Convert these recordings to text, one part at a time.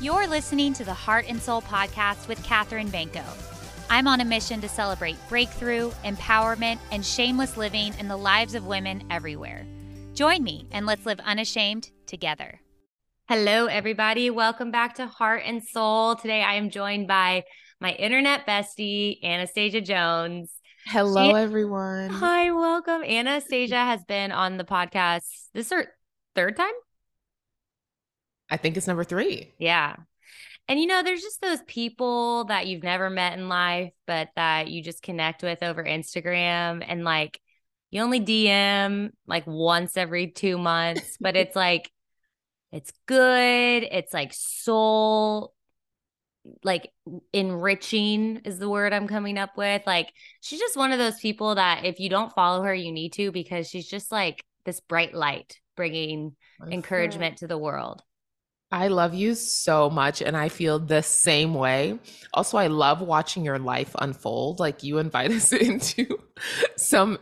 You're listening to the Heart and Soul podcast with Katherine Banco. I'm on a mission to celebrate breakthrough, empowerment, and shameless living in the lives of women everywhere. Join me and let's live unashamed together. Hello, everybody. Welcome back to Heart and Soul. Today I am joined by my internet bestie, Anastasia Jones. Hello, she- everyone. Hi, welcome. Anastasia has been on the podcast. This is her third time? I think it's number three. Yeah. And you know, there's just those people that you've never met in life, but that you just connect with over Instagram and like you only DM like once every two months, but it's like, it's good. It's like soul, like enriching is the word I'm coming up with. Like, she's just one of those people that if you don't follow her, you need to because she's just like this bright light bringing My encouragement to the world. I love you so much and I feel the same way. Also, I love watching your life unfold. Like you invite us into some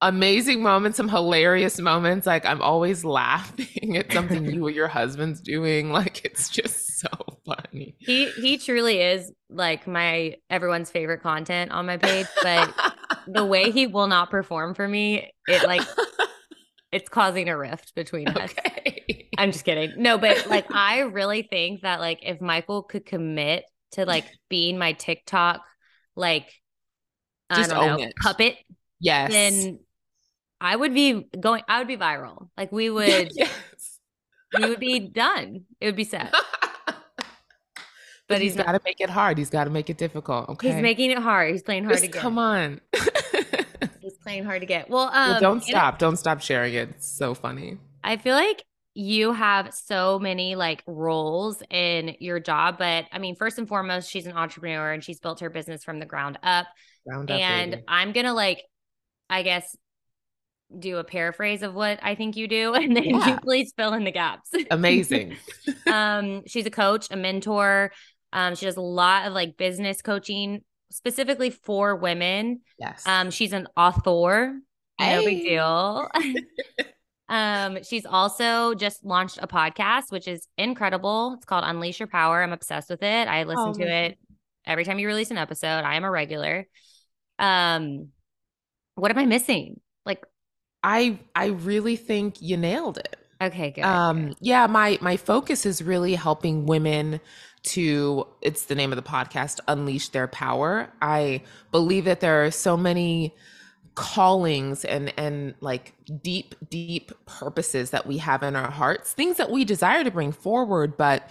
amazing moments, some hilarious moments. Like I'm always laughing at something you or your husband's doing. Like it's just so funny. He he truly is like my everyone's favorite content on my page, but the way he will not perform for me, it like it's causing a rift between us. I'm just kidding. No, but like I really think that like if Michael could commit to like being my TikTok like just I don't know, it. puppet. Yes. Then I would be going I would be viral. Like we would yes. we would be done. It would be set. but he's, he's got to make it hard. He's got to make it difficult. Okay. He's making it hard. He's playing hard Just again. Come on he's playing hard to get. Well, um, well, don't stop. Don't stop sharing it. It's so funny. I feel like you have so many like roles in your job, but I mean, first and foremost, she's an entrepreneur and she's built her business from the ground up. Ground up and. I'm gonna like, I guess, do a paraphrase of what I think you do, and then yeah. you please fill in the gaps. Amazing. um, she's a coach, a mentor. Um, she does a lot of like business coaching specifically for women. Yes. Um, she's an author. Hey. No big deal. um, she's also just launched a podcast, which is incredible. It's called Unleash Your Power. I'm obsessed with it. I listen oh, to it every time you release an episode. I am a regular. Um, what am I missing? Like, I I really think you nailed it. Okay, good. Um, good. yeah, my my focus is really helping women to it's the name of the podcast unleash their power i believe that there are so many callings and and like deep deep purposes that we have in our hearts things that we desire to bring forward but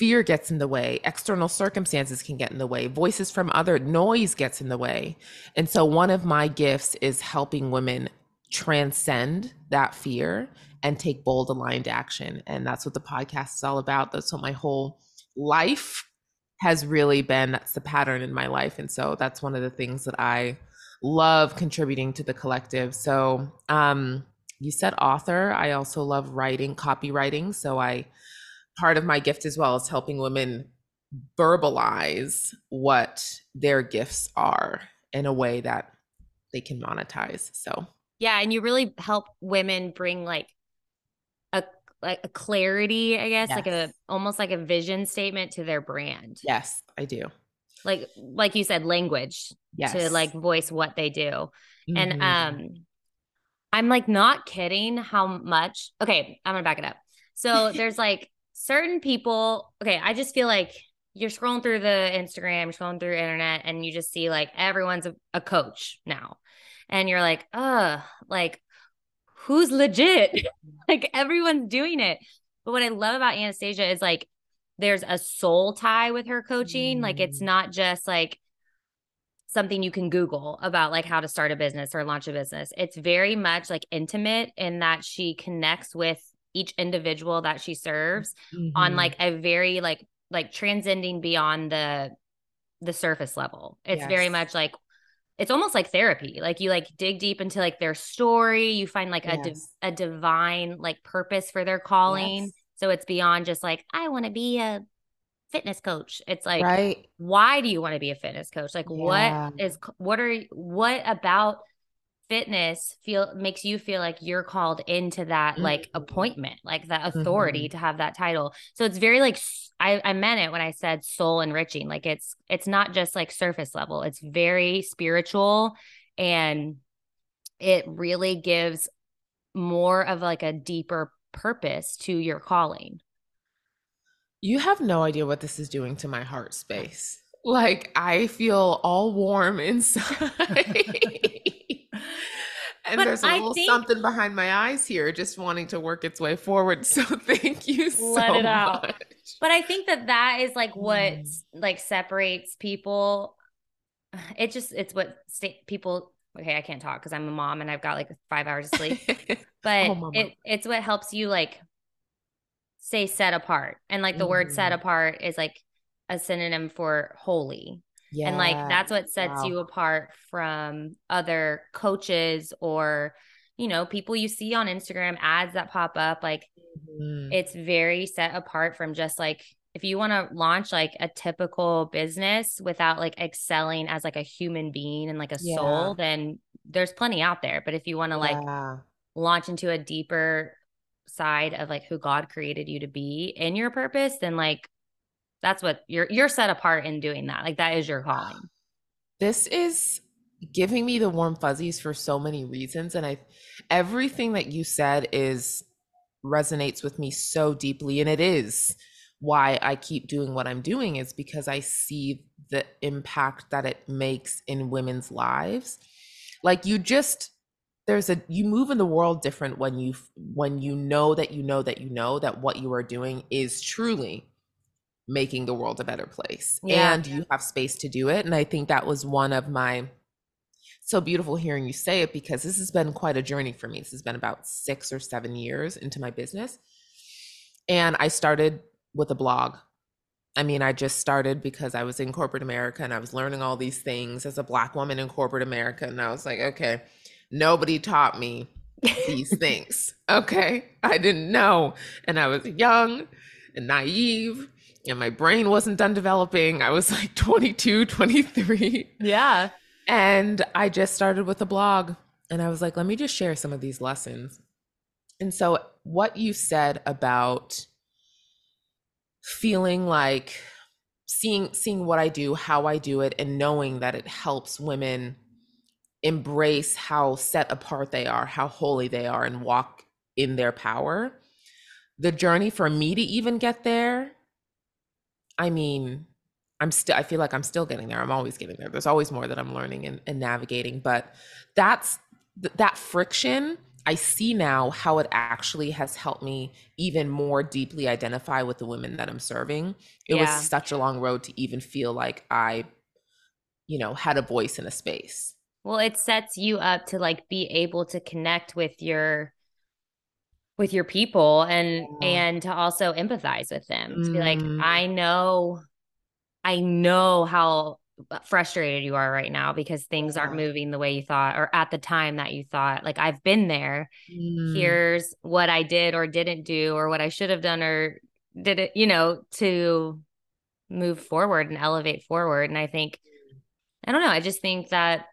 fear gets in the way. External circumstances can get in the way. Voices from other noise gets in the way. And so one of my gifts is helping women transcend that fear and take bold aligned action. And that's what the podcast is all about. That's what my whole life has really been. That's the pattern in my life. And so that's one of the things that i love contributing to the collective so um you said author i also love writing copywriting so i part of my gift as well is helping women verbalize what their gifts are in a way that they can monetize so yeah and you really help women bring like a like a clarity, I guess, yes. like a almost like a vision statement to their brand. Yes, I do. Like like you said, language yes. to like voice what they do. Mm-hmm. And um I'm like not kidding how much okay, I'm gonna back it up. So there's like certain people, okay, I just feel like you're scrolling through the Instagram, you're scrolling through internet, and you just see like everyone's a, a coach now. And you're like, uh, like who's legit? like everyone's doing it. But what I love about Anastasia is like there's a soul tie with her coaching. Mm. Like it's mm. not just like something you can Google about like how to start a business or launch a business. It's very much like intimate in that she connects with each individual that she serves mm-hmm. on like a very like like transcending beyond the the surface level. It's yes. very much like it's almost like therapy. Like you like dig deep into like their story, you find like yes. a di- a divine like purpose for their calling. Yes. So it's beyond just like I want to be a fitness coach. It's like right. why do you want to be a fitness coach? Like yeah. what is what are what about fitness feel makes you feel like you're called into that mm-hmm. like appointment like that authority mm-hmm. to have that title so it's very like I, I meant it when i said soul enriching like it's it's not just like surface level it's very spiritual and it really gives more of like a deeper purpose to your calling? You have no idea what this is doing to my heart space. Like i feel all warm inside. And but there's a little think, something behind my eyes here just wanting to work its way forward. So thank you let so it out. but i think that that is like what mm. like separates people. It just it's what state people okay i can't talk because i'm a mom and i've got like five hours of sleep but oh, it, it's what helps you like stay set apart and like the mm. word set mm. apart is like a synonym for holy yeah. And like that's what sets wow. you apart from other coaches or, you know, people you see on Instagram, ads that pop up. Like mm-hmm. it's very set apart from just like if you want to launch like a typical business without like excelling as like a human being and like a yeah. soul, then there's plenty out there. But if you want to like yeah. launch into a deeper side of like who God created you to be in your purpose, then like that's what you're you're set apart in doing that. Like that is your calling. This is giving me the warm fuzzies for so many reasons and I everything that you said is resonates with me so deeply and it is why I keep doing what I'm doing is because I see the impact that it makes in women's lives. Like you just there's a you move in the world different when you when you know that you know that you know that what you are doing is truly making the world a better place yeah. and you have space to do it and i think that was one of my so beautiful hearing you say it because this has been quite a journey for me this has been about six or seven years into my business and i started with a blog i mean i just started because i was in corporate america and i was learning all these things as a black woman in corporate america and i was like okay nobody taught me these things okay i didn't know and i was young and naive and my brain wasn't done developing. I was like 22, 23. Yeah. And I just started with a blog and I was like, let me just share some of these lessons. And so, what you said about feeling like seeing seeing what I do, how I do it and knowing that it helps women embrace how set apart they are, how holy they are and walk in their power. The journey for me to even get there I mean, I'm still I feel like I'm still getting there. I'm always getting there. There's always more that I'm learning and, and navigating, but that's th- that friction I see now how it actually has helped me even more deeply identify with the women that I'm serving. It yeah. was such a long road to even feel like I, you know, had a voice in a space. Well, it sets you up to like be able to connect with your with your people and yeah. and to also empathize with them to be like mm. i know i know how frustrated you are right now because things aren't moving the way you thought or at the time that you thought like i've been there mm. here's what i did or didn't do or what i should have done or did it you know to move forward and elevate forward and i think i don't know i just think that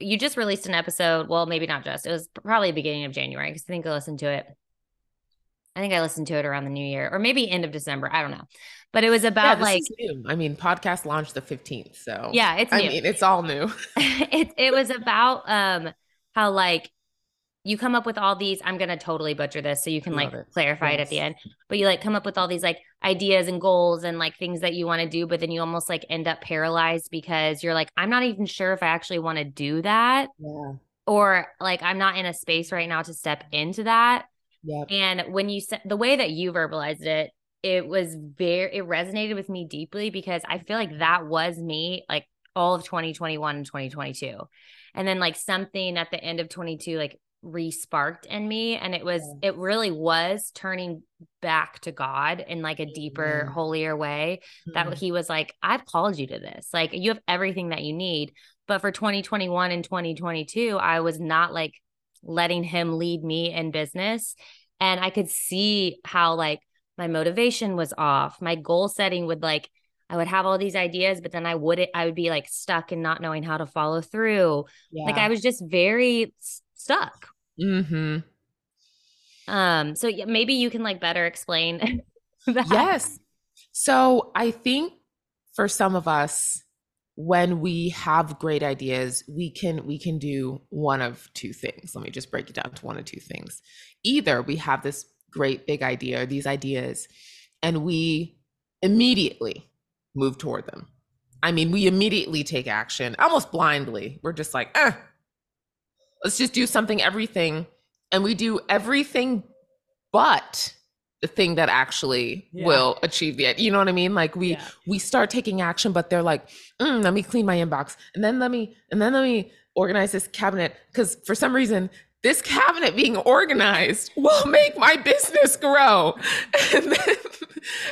you just released an episode. Well, maybe not just. It was probably beginning of January because I think I listened to it. I think I listened to it around the new year or maybe end of December. I don't know. But it was about yeah, like I mean, podcast launched the 15th. So yeah, it's new. I mean, it's all new. it it was about um how like you come up with all these i'm gonna totally butcher this so you can Love like it. clarify yes. it at the end but you like come up with all these like ideas and goals and like things that you want to do but then you almost like end up paralyzed because you're like i'm not even sure if i actually want to do that yeah. or like i'm not in a space right now to step into that yep. and when you said the way that you verbalized it it was very it resonated with me deeply because i feel like that was me like all of 2021 and 2022 and then like something at the end of 22 like re-sparked in me and it was it really was turning back to god in like a deeper mm-hmm. holier way that mm-hmm. he was like i've called you to this. Like you have everything that you need. But for 2021 and 2022 i was not like letting him lead me in business. And i could see how like my motivation was off my goal setting would like I would have all these ideas, but then I wouldn't. I would be like stuck and not knowing how to follow through. Yeah. Like I was just very stuck. Mm-hmm. Um, so maybe you can like better explain that. Yes. So I think for some of us, when we have great ideas, we can we can do one of two things. Let me just break it down to one of two things. Either we have this great big idea or these ideas, and we immediately move toward them. I mean, we immediately take action almost blindly. We're just like, eh, let's just do something, everything. And we do everything but the thing that actually yeah. will achieve the you know what i mean like we yeah. we start taking action but they're like mm, let me clean my inbox and then let me and then let me organize this cabinet because for some reason this cabinet being organized will make my business grow and then,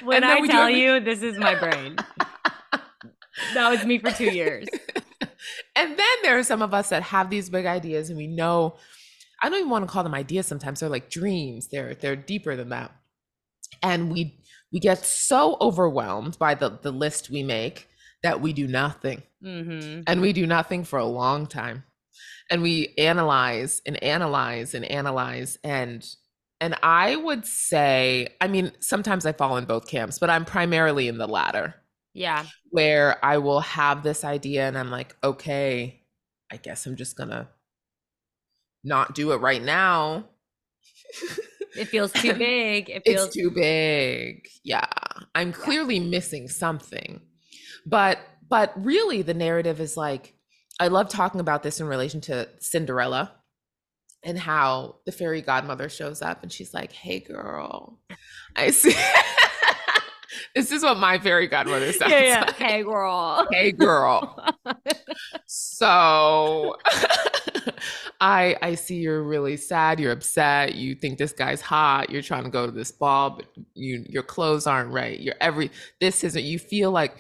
when and i tell you this is my brain that was me for two years and then there are some of us that have these big ideas and we know I don't even want to call them ideas sometimes. They're like dreams. They're they're deeper than that. And we we get so overwhelmed by the the list we make that we do nothing. Mm-hmm. And we do nothing for a long time. And we analyze and analyze and analyze and and I would say, I mean, sometimes I fall in both camps, but I'm primarily in the latter. Yeah. Where I will have this idea and I'm like, okay, I guess I'm just going to not do it right now. it feels too big. It feels it's too big. Yeah. I'm clearly yeah. missing something. But but really the narrative is like I love talking about this in relation to Cinderella and how the fairy godmother shows up and she's like, "Hey girl, I see." this is what my fairy godmother sounds yeah, yeah. like. Hey girl. Hey girl. so I I see you're really sad, you're upset, you think this guy's hot, you're trying to go to this ball, but you your clothes aren't right. You're every this isn't you feel like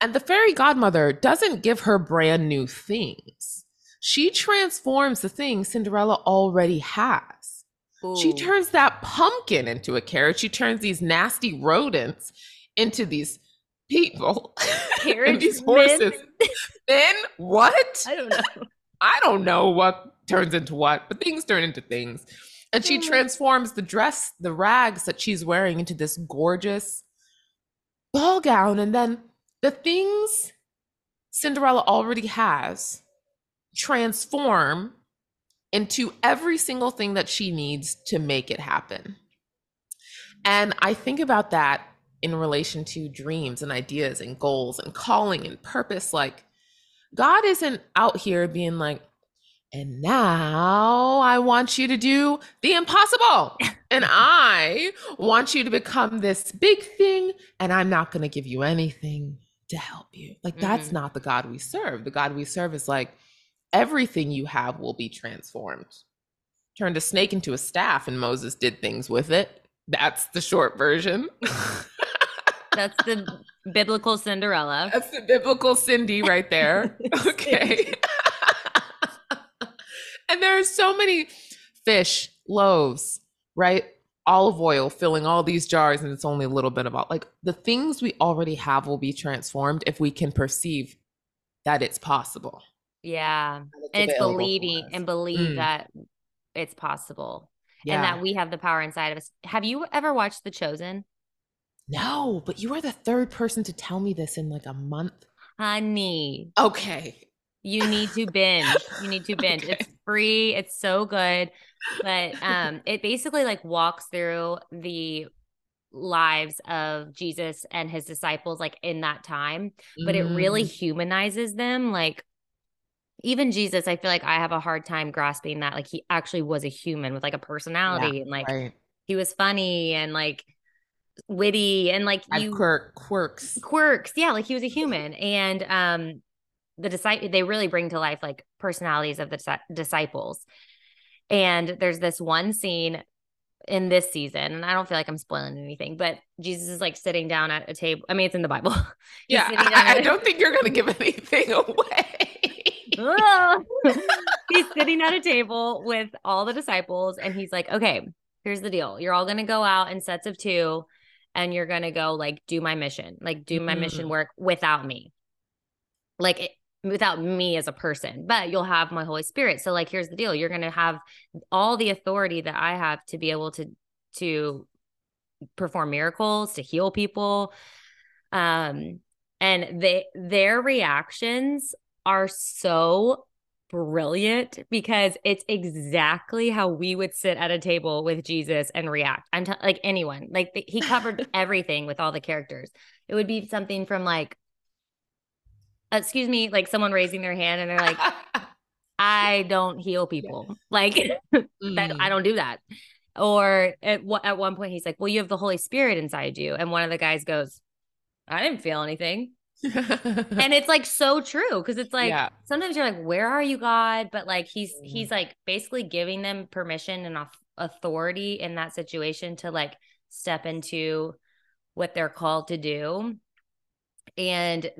and the fairy godmother doesn't give her brand new things. She transforms the things Cinderella already has. Ooh. She turns that pumpkin into a carrot. She turns these nasty rodents into these people. Carriage these horses. then what? I don't know. I don't know what turns into what, but things turn into things. And she transforms the dress, the rags that she's wearing into this gorgeous ball gown. And then the things Cinderella already has transform into every single thing that she needs to make it happen. And I think about that in relation to dreams and ideas and goals and calling and purpose. Like, God isn't out here being like, and now I want you to do the impossible. and I want you to become this big thing, and I'm not going to give you anything to help you. Like, that's mm-hmm. not the God we serve. The God we serve is like, everything you have will be transformed. Turned a snake into a staff, and Moses did things with it. That's the short version. That's the biblical Cinderella. That's the biblical Cindy right there. okay. and there are so many fish, loaves, right? Olive oil filling all these jars, and it's only a little bit about like the things we already have will be transformed if we can perceive that it's possible. Yeah. It's and it's believing and believe mm. that it's possible yeah. and that we have the power inside of us. Have you ever watched The Chosen? No, but you are the third person to tell me this in like a month. Honey. Okay. You need to binge. You need to binge. Okay. It's free. It's so good. But um it basically like walks through the lives of Jesus and his disciples like in that time, but mm. it really mm. humanizes them like even Jesus, I feel like I have a hard time grasping that like he actually was a human with like a personality yeah, and like right. he was funny and like witty and like you quirk quirks quirks yeah like he was a human and um the disciple they really bring to life like personalities of the dis- disciples. And there's this one scene in this season and i don't feel like i'm spoiling anything but jesus is like sitting down at a table i mean it's in the bible. Yeah I, I don't think you're gonna give anything away. He's sitting at a table with all the disciples and he's like okay here's the deal. You're all gonna go out in sets of two and you're going to go like do my mission, like do my mm-hmm. mission work without me. Like it, without me as a person, but you'll have my Holy Spirit. So like here's the deal. You're going to have all the authority that I have to be able to to perform miracles, to heal people. Um and they their reactions are so brilliant because it's exactly how we would sit at a table with Jesus and react. I'm t- like anyone, like the, he covered everything with all the characters. It would be something from like, excuse me, like someone raising their hand and they're like, I don't heal people. Yeah. Like that, mm. I don't do that. Or at, at one point, he's like, Well, you have the Holy Spirit inside you. And one of the guys goes, I didn't feel anything. and it's like so true because it's like yeah. sometimes you're like, Where are you, God? But like he's mm. he's like basically giving them permission and authority in that situation to like step into what they're called to do. And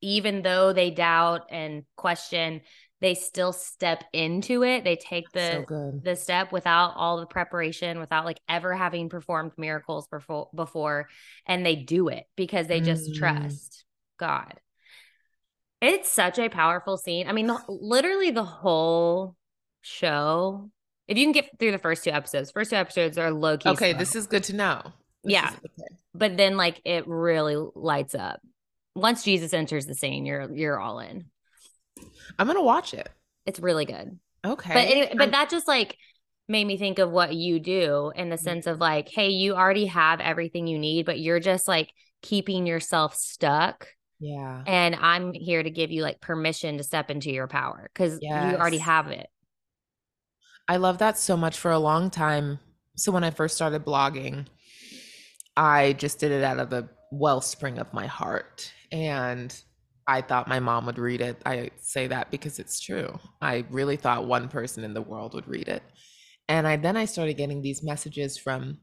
even though they doubt and question, they still step into it. They take the so the step without all the preparation without like ever having performed miracles before before and they do it because they just mm. trust god. It's such a powerful scene. I mean the, literally the whole show if you can get through the first two episodes first two episodes are low key okay slow. this is good to know. This yeah. okay. but then like it really lights up once jesus enters the scene you're you're all in I'm gonna watch it. It's really good. Okay. But anyway, but that just like made me think of what you do in the mm-hmm. sense of like, hey, you already have everything you need, but you're just like keeping yourself stuck. Yeah. And I'm here to give you like permission to step into your power because yes. you already have it. I love that so much for a long time. So when I first started blogging, I just did it out of the wellspring of my heart. And I thought my mom would read it. I say that because it's true. I really thought one person in the world would read it. And I then I started getting these messages from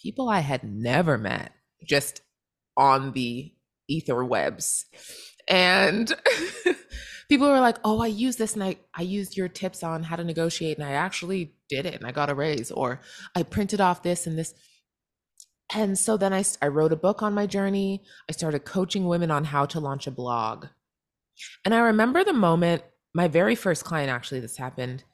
people I had never met just on the ether webs. And people were like, "Oh, I used this and I I used your tips on how to negotiate and I actually did it and I got a raise or I printed off this and this." And so then I, I wrote a book on my journey. I started coaching women on how to launch a blog. And I remember the moment, my very first client, actually, this happened,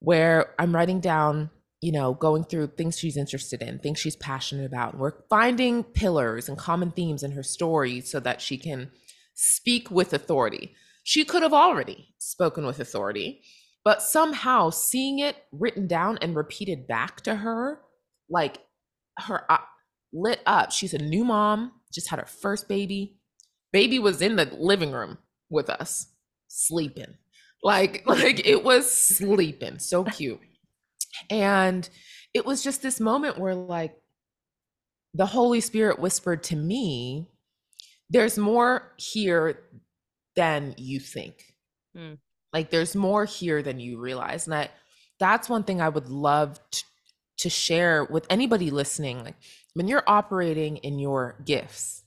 where I'm writing down, you know, going through things she's interested in, things she's passionate about. We're finding pillars and common themes in her story so that she can speak with authority. She could have already spoken with authority, but somehow seeing it written down and repeated back to her, like her uh, lit up. She's a new mom, just had her first baby. Baby was in the living room with us, sleeping. Like, like it was sleeping. So cute. And it was just this moment where like the Holy Spirit whispered to me, there's more here than you think. Mm. Like there's more here than you realize. And I that's one thing I would love to, to share with anybody listening. Like when you're operating in your gifts,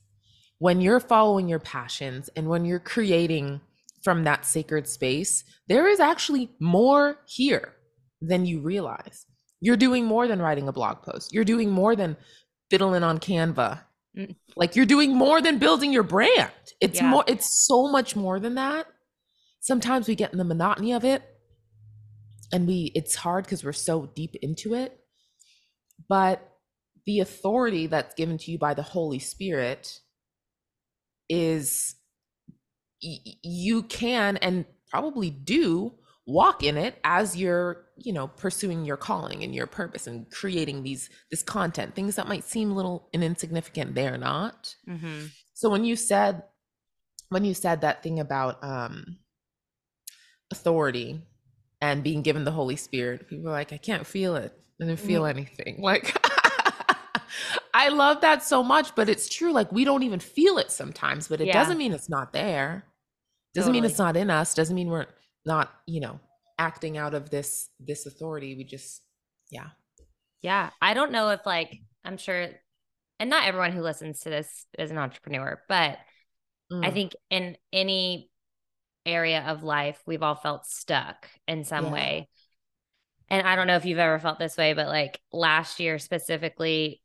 when you're following your passions, and when you're creating from that sacred space, there is actually more here than you realize. You're doing more than writing a blog post. You're doing more than fiddling on Canva. Mm. Like you're doing more than building your brand. It's yeah. more it's so much more than that. Sometimes we get in the monotony of it and we it's hard cuz we're so deep into it. But the authority that's given to you by the Holy Spirit is you can and probably do walk in it as you're you know pursuing your calling and your purpose and creating these this content things that might seem little and insignificant they're not mm-hmm. so when you said when you said that thing about um authority and being given the holy spirit people are like i can't feel it i didn't feel mm-hmm. anything like I love that so much, but it's true. Like we don't even feel it sometimes, but it yeah. doesn't mean it's not there. Doesn't totally. mean it's not in us. Doesn't mean we're not, you know, acting out of this this authority. We just, yeah. Yeah. I don't know if like I'm sure and not everyone who listens to this is an entrepreneur, but mm. I think in any area of life, we've all felt stuck in some yeah. way. And I don't know if you've ever felt this way, but like last year specifically,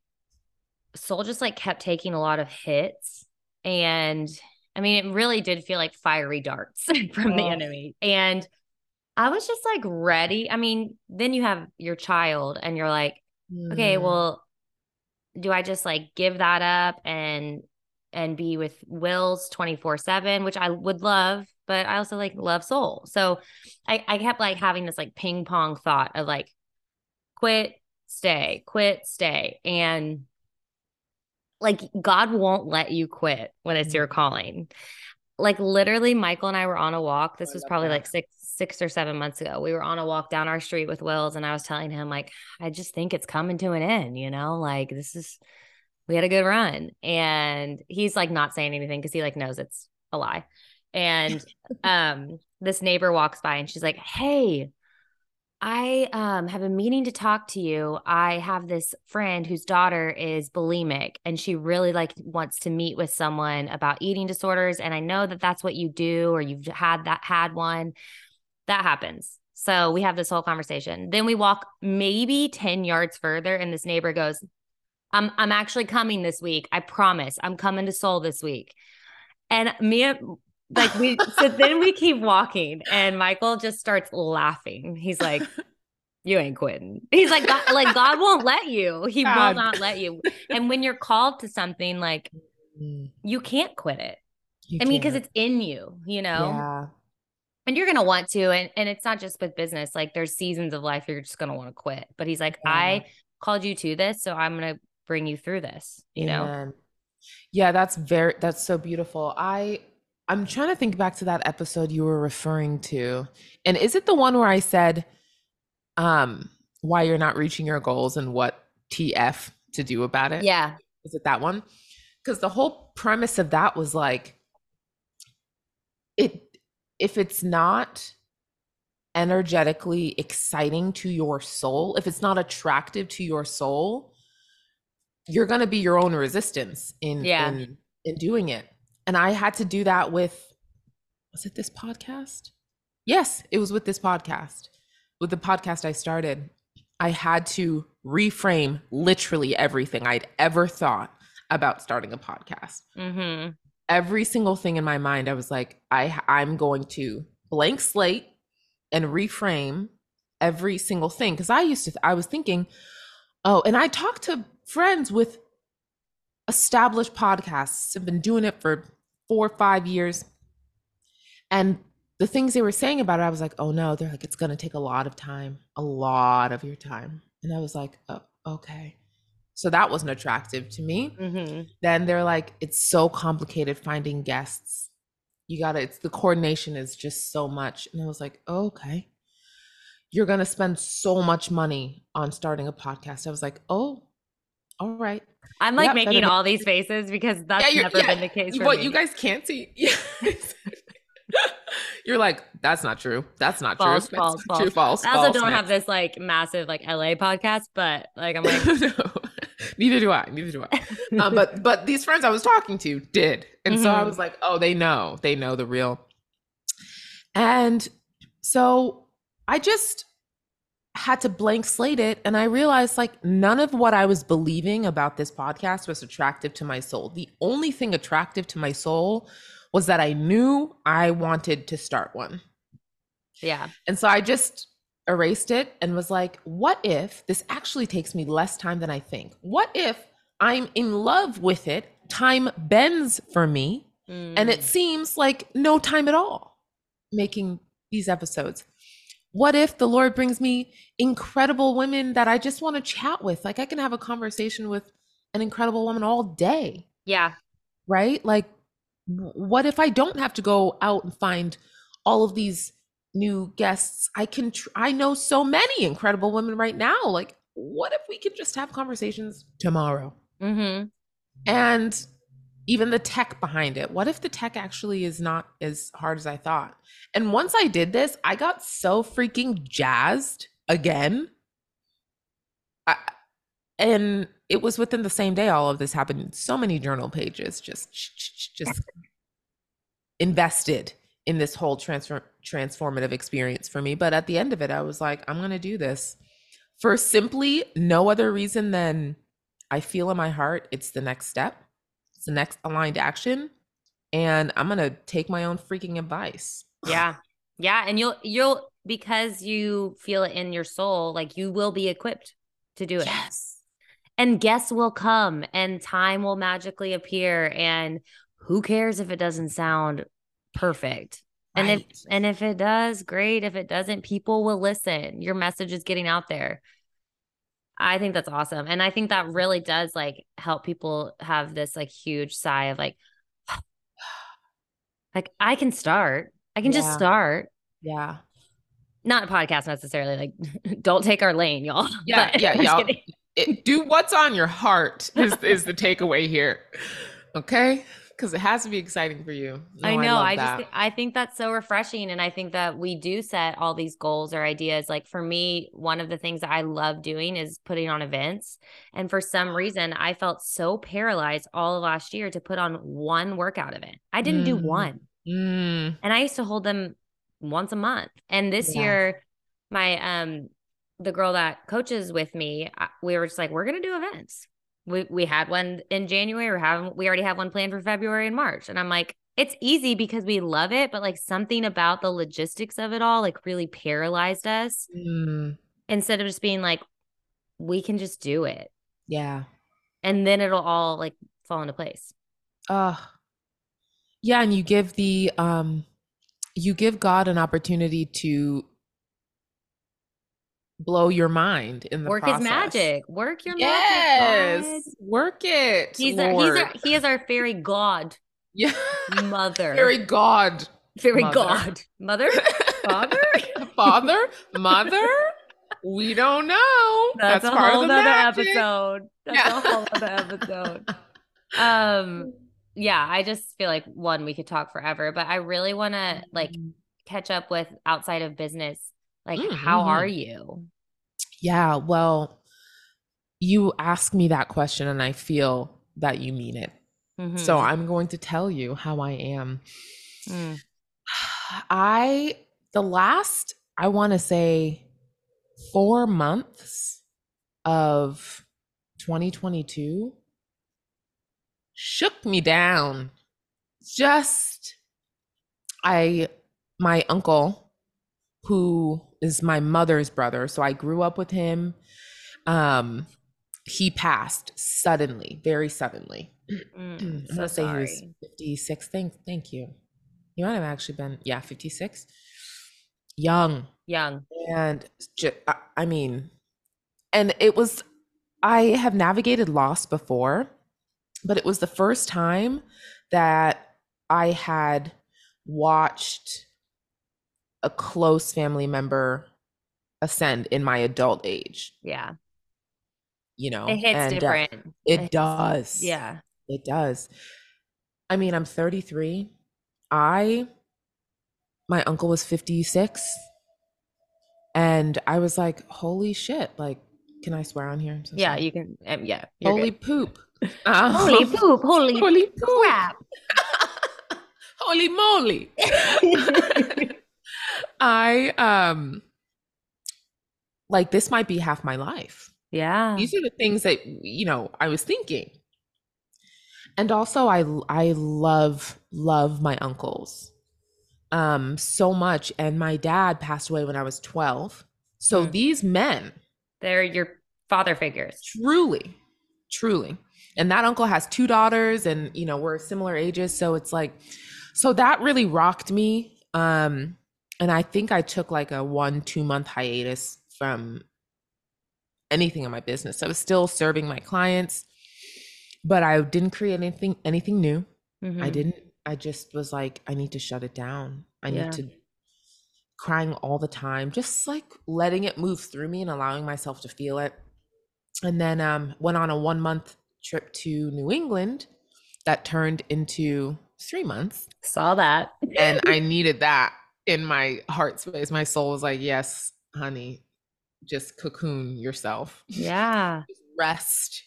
soul just like kept taking a lot of hits. And I mean, it really did feel like fiery darts from oh. the enemy. And I was just like ready. I mean, then you have your child and you're like, mm. okay, well, do I just like give that up and and be with Wills 24/7, which I would love, but I also like love soul. So I I kept like having this like ping pong thought of like quit, stay, quit, stay. And like God won't let you quit when it's your mm. calling. Like literally Michael and I were on a walk. This was probably like 6 6 or 7 months ago. We were on a walk down our street with Wills and I was telling him like I just think it's coming to an end, you know? Like this is we had a good run. And he's like not saying anything cuz he like knows it's a lie. And um this neighbor walks by and she's like, "Hey, I um, have been meaning to talk to you. I have this friend whose daughter is bulimic and she really like wants to meet with someone about eating disorders and I know that that's what you do or you've had that had one. That happens. So we have this whole conversation. Then we walk maybe 10 yards further and this neighbor goes, "I'm I'm actually coming this week. I promise. I'm coming to Soul this week." And me like we so then we keep walking and Michael just starts laughing. He's like, You ain't quitting. He's like, God, like God won't let you. He God. will not let you. And when you're called to something, like mm. you can't quit it. You I mean, because it's in you, you know? Yeah. And you're gonna want to. And and it's not just with business, like there's seasons of life you're just gonna want to quit. But he's like, yeah. I called you to this, so I'm gonna bring you through this, you yeah. know? Yeah, that's very that's so beautiful. I I'm trying to think back to that episode you were referring to. And is it the one where I said um why you're not reaching your goals and what TF to do about it? Yeah. Is it that one? Cuz the whole premise of that was like it if it's not energetically exciting to your soul, if it's not attractive to your soul, you're going to be your own resistance in yeah. in in doing it. And I had to do that with, was it this podcast? Yes, it was with this podcast. With the podcast I started, I had to reframe literally everything I'd ever thought about starting a podcast. Mm-hmm. Every single thing in my mind, I was like, I I'm going to blank slate and reframe every single thing because I used to I was thinking, oh, and I talked to friends with established podcasts have been doing it for four or five years. And the things they were saying about it, I was like, oh no, they're like, it's going to take a lot of time, a lot of your time. And I was like, oh, okay. So that wasn't attractive to me. Mm-hmm. Then they're like, it's so complicated finding guests. You got to, it's the coordination is just so much. And I was like, oh, okay. You're going to spend so much money on starting a podcast. I was like, oh, all right. I'm like making all these faces because that's yeah, never yeah, been the case. what me. you guys can't see. you're like, that's not true. That's not false, true. False, that's false, true. False. I also false, don't man. have this like massive like LA podcast, but like I'm like, no, neither do I. Neither do I. um, but but these friends I was talking to did, and mm-hmm. so I mm-hmm. was like, oh, they know, they know the real. And so I just had to blank slate it and I realized like none of what I was believing about this podcast was attractive to my soul. The only thing attractive to my soul was that I knew I wanted to start one. Yeah. And so I just erased it and was like, what if this actually takes me less time than I think? What if I'm in love with it? Time bends for me mm. and it mm. seems like no time at all making these episodes what if the Lord brings me incredible women that I just want to chat with? Like I can have a conversation with an incredible woman all day. Yeah. Right? Like what if I don't have to go out and find all of these new guests? I can tr- I know so many incredible women right now. Like what if we could just have conversations tomorrow? hmm And even the tech behind it. What if the tech actually is not as hard as I thought? And once I did this, I got so freaking jazzed again. I, and it was within the same day all of this happened. So many journal pages just just invested in this whole transfer transformative experience for me. But at the end of it, I was like, I'm gonna do this for simply no other reason than I feel in my heart it's the next step, the next aligned action, and I'm gonna take my own freaking advice. Yeah. Yeah. And you'll, you'll, because you feel it in your soul, like you will be equipped to do it. Yes. And guests will come and time will magically appear. And who cares if it doesn't sound perfect? And right. if and if it does, great. If it doesn't, people will listen. Your message is getting out there. I think that's awesome. And I think that really does like help people have this like huge sigh of like, like I can start. I can yeah. just start. Yeah. Not a podcast necessarily. Like, don't take our lane, y'all. Yeah, but, yeah, y'all. It, do what's on your heart is is the takeaway here. Okay because it has to be exciting for you. No, I know. I, I just I think that's so refreshing, and I think that we do set all these goals or ideas. Like for me, one of the things that I love doing is putting on events, and for some reason, I felt so paralyzed all of last year to put on one workout event. I didn't mm. do one, mm. and I used to hold them once a month. And this yeah. year, my um the girl that coaches with me, we were just like, we're gonna do events we we had one in January. We're having we already have one planned for February and March. And I'm like, it's easy because we love it, but like something about the logistics of it all like really paralyzed us. Mm. Instead of just being like, we can just do it. Yeah. And then it'll all like fall into place. Uh yeah, and you give the um you give God an opportunity to blow your mind in the work process. his magic. Work your yes, magic. Yes, work it. He's our, he's our, he is our fairy god. Yeah, mother. Fairy god. Fairy mother. god. Mother. Father. Father. Mother. We don't know. That's, That's a whole other episode. That's yeah. a whole other episode. Um. Yeah, I just feel like one we could talk forever, but I really want to like mm-hmm. catch up with outside of business like, mm-hmm. how are you? Yeah, well, you ask me that question and I feel that you mean it. Mm-hmm. So I'm going to tell you how I am. Mm. I, the last, I want to say, four months of 2022 shook me down. Just, I, my uncle, who is my mother's brother. So I grew up with him. Um, he passed suddenly, very suddenly. Mm, so say sorry. he was 56. Thank, thank you. He might have actually been, yeah, 56. Young. Young. And just, I mean, and it was, I have navigated loss before, but it was the first time that I had watched a close family member ascend in my adult age. Yeah. You know, it hits and, uh, different. Uh, it, it does. Yeah. It does. I mean, I'm 33. I, my uncle was 56. And I was like, holy shit. Like, can I swear on here? So yeah, sorry. you can. Um, yeah. Holy good. poop. Um, holy poop. Holy, holy poop. crap. holy moly. I um like this might be half my life. Yeah. These are the things that you know, I was thinking. And also I I love love my uncles um so much and my dad passed away when I was 12. So mm. these men they're your father figures. Truly. Truly. And that uncle has two daughters and you know, we're similar ages so it's like so that really rocked me um and I think I took like a one, two month hiatus from anything in my business. I was still serving my clients, but I didn't create anything anything new. Mm-hmm. I didn't I just was like, I need to shut it down. I yeah. need to crying all the time, just like letting it move through me and allowing myself to feel it. And then um went on a one month trip to New England that turned into three months. Saw that. and I needed that in my heart space, my soul was like, yes, honey, just cocoon yourself. Yeah. rest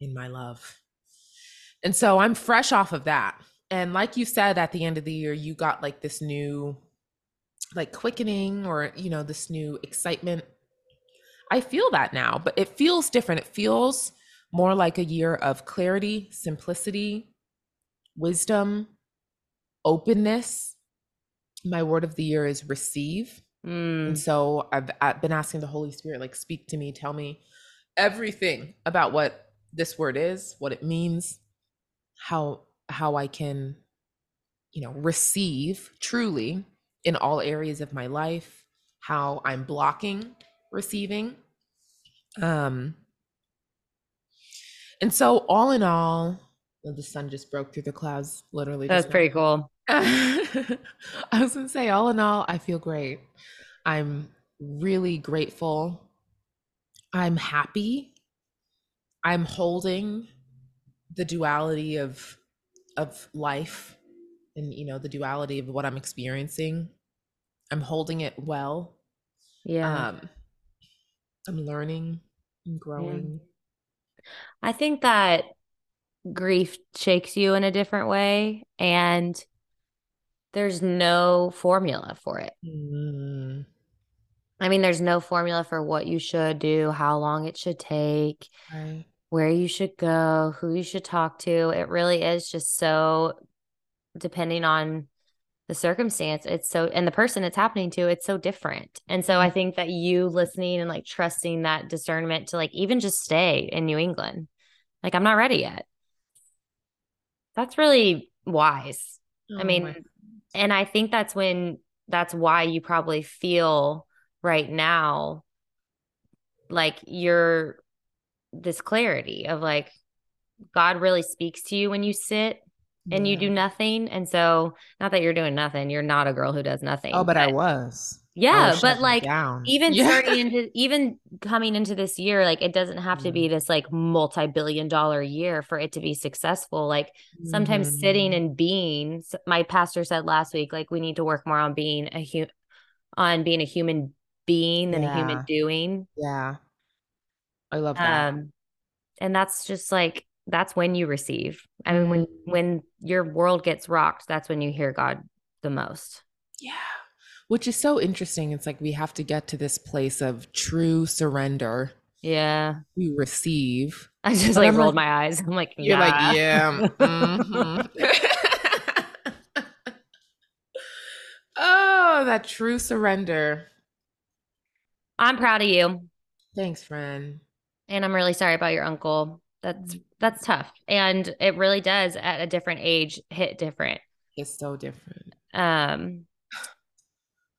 in my love. And so I'm fresh off of that. And like you said, at the end of the year, you got like this new, like quickening or, you know, this new excitement. I feel that now, but it feels different. It feels more like a year of clarity, simplicity, wisdom, openness. My word of the year is receive. Mm. And so I've, I've been asking the Holy Spirit, like, speak to me, tell me everything about what this word is, what it means, how how I can, you know, receive truly in all areas of my life, how I'm blocking receiving. Um and so all in all, the sun just broke through the clouds literally. That's pretty cool. I was gonna say, all in all, I feel great. I'm really grateful. I'm happy. I'm holding the duality of of life and you know the duality of what I'm experiencing. I'm holding it well. Yeah. Um I'm learning and growing. Yeah. I think that grief shakes you in a different way and there's no formula for it. Mm. I mean, there's no formula for what you should do, how long it should take, right. where you should go, who you should talk to. It really is just so depending on the circumstance. It's so, and the person it's happening to, it's so different. And so I mm-hmm. think that you listening and like trusting that discernment to like even just stay in New England, like, I'm not ready yet. That's really wise. Oh, I mean, and I think that's when that's why you probably feel right now like you're this clarity of like God really speaks to you when you sit and yeah. you do nothing. And so, not that you're doing nothing, you're not a girl who does nothing. Oh, but, but I was. Yeah, but like down. even yeah. starting into even coming into this year, like it doesn't have to be mm. this like multi-billion dollar year for it to be successful. Like sometimes mm-hmm. sitting and being, my pastor said last week, like we need to work more on being a hu- on being a human being than yeah. a human doing. Yeah. I love that. Um, and that's just like that's when you receive. I mean, when mm-hmm. when your world gets rocked, that's when you hear God the most. Yeah which is so interesting. It's like we have to get to this place of true surrender. Yeah. We receive. I just like I'm rolled like, my eyes. I'm like, you're nah. like, yeah. mm-hmm. oh, that true surrender. I'm proud of you. Thanks, friend. And I'm really sorry about your uncle. That's that's tough. And it really does at a different age hit different. It's so different. Um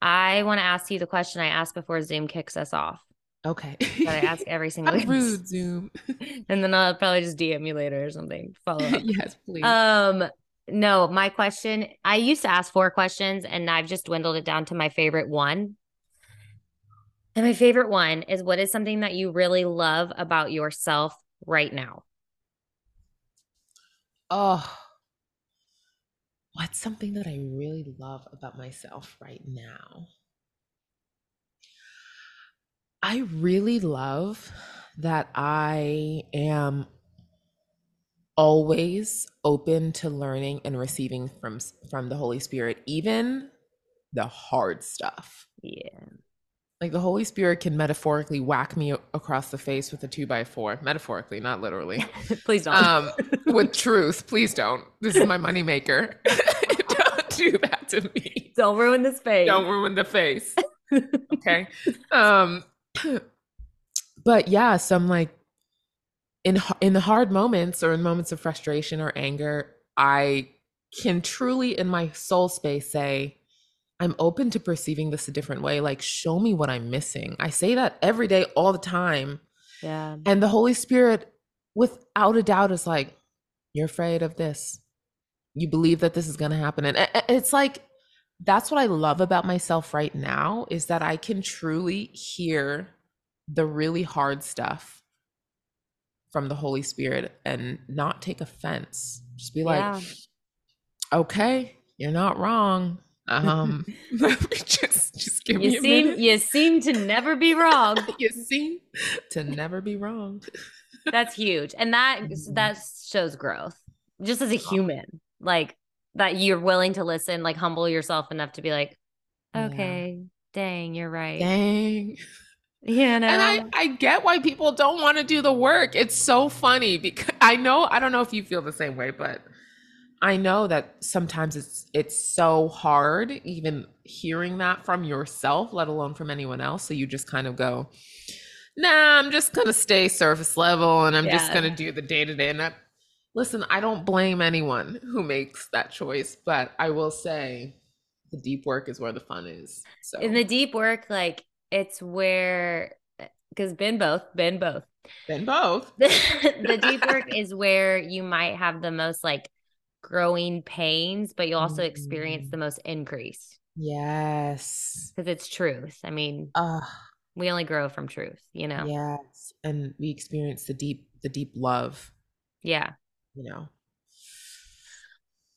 I want to ask you the question I asked before Zoom kicks us off. Okay. that I ask every single rude Zoom. and then I'll probably just DM you later or something. Follow up. yes, please. Um, no, my question, I used to ask four questions and I've just dwindled it down to my favorite one. And my favorite one is what is something that you really love about yourself right now? Oh, what's something that I really love about myself right now? I really love that I am always open to learning and receiving from from the Holy Spirit, even the hard stuff. Yeah. Like the Holy Spirit can metaphorically whack me across the face with a two by four, metaphorically, not literally. please don't. Um, with truth, please don't. This is my moneymaker. don't do that to me. Don't ruin the face. Don't ruin the face. okay. Um, but yeah, some like in in the hard moments or in moments of frustration or anger, I can truly, in my soul space, say I'm open to perceiving this a different way. Like, show me what I'm missing. I say that every day, all the time. Yeah. And the Holy Spirit, without a doubt, is like, you're afraid of this. You believe that this is going to happen. And it's like, that's what I love about myself right now is that I can truly hear the really hard stuff from the Holy Spirit and not take offense. Just be like, okay, you're not wrong. Um, just just give you me seem, minute. You seem to never be wrong. you seem to never be wrong. That's huge, and that mm-hmm. that shows growth, just as a human. Like that, you're willing to listen, like humble yourself enough to be like, okay, yeah. dang, you're right. Dang. Yeah, no. And I, I get why people don't want to do the work. It's so funny because I know I don't know if you feel the same way, but I know that sometimes it's it's so hard even hearing that from yourself, let alone from anyone else. So you just kind of go, nah, I'm just gonna stay surface level and I'm yeah. just gonna do the day to day. And that listen, I don't blame anyone who makes that choice, but I will say the deep work is where the fun is. So in the deep work, like it's where because been both, been both. Been both. the deep work is where you might have the most like growing pains, but you also mm-hmm. experience the most increase. Yes. Because it's truth. I mean, uh, we only grow from truth, you know? Yes. And we experience the deep, the deep love. Yeah. You know.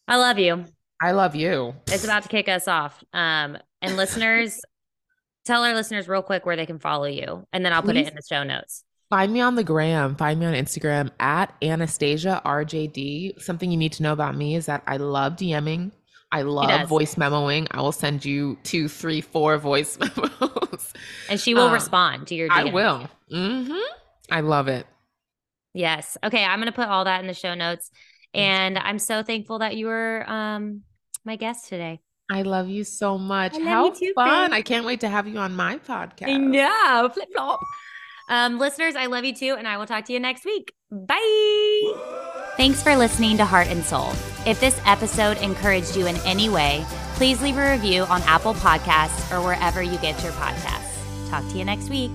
I love you. I love you. It's about to kick us off. Um, and listeners, tell our listeners real quick where they can follow you, and then I'll Please. put it in the show notes. Find me on the gram. Find me on Instagram at Anastasia RJD. Something you need to know about me is that I love DMing. I love voice memoing. I will send you two, three, four voice memos. And she will um, respond to your DM. I will. Mm-hmm. I love it. Yes. Okay. I'm going to put all that in the show notes. And I'm so thankful that you were um, my guest today. I love you so much. How too, fun. Babe. I can't wait to have you on my podcast. Know. Flip flop. Um, listeners, I love you too, and I will talk to you next week. Bye. Thanks for listening to Heart and Soul. If this episode encouraged you in any way, please leave a review on Apple Podcasts or wherever you get your podcasts. Talk to you next week.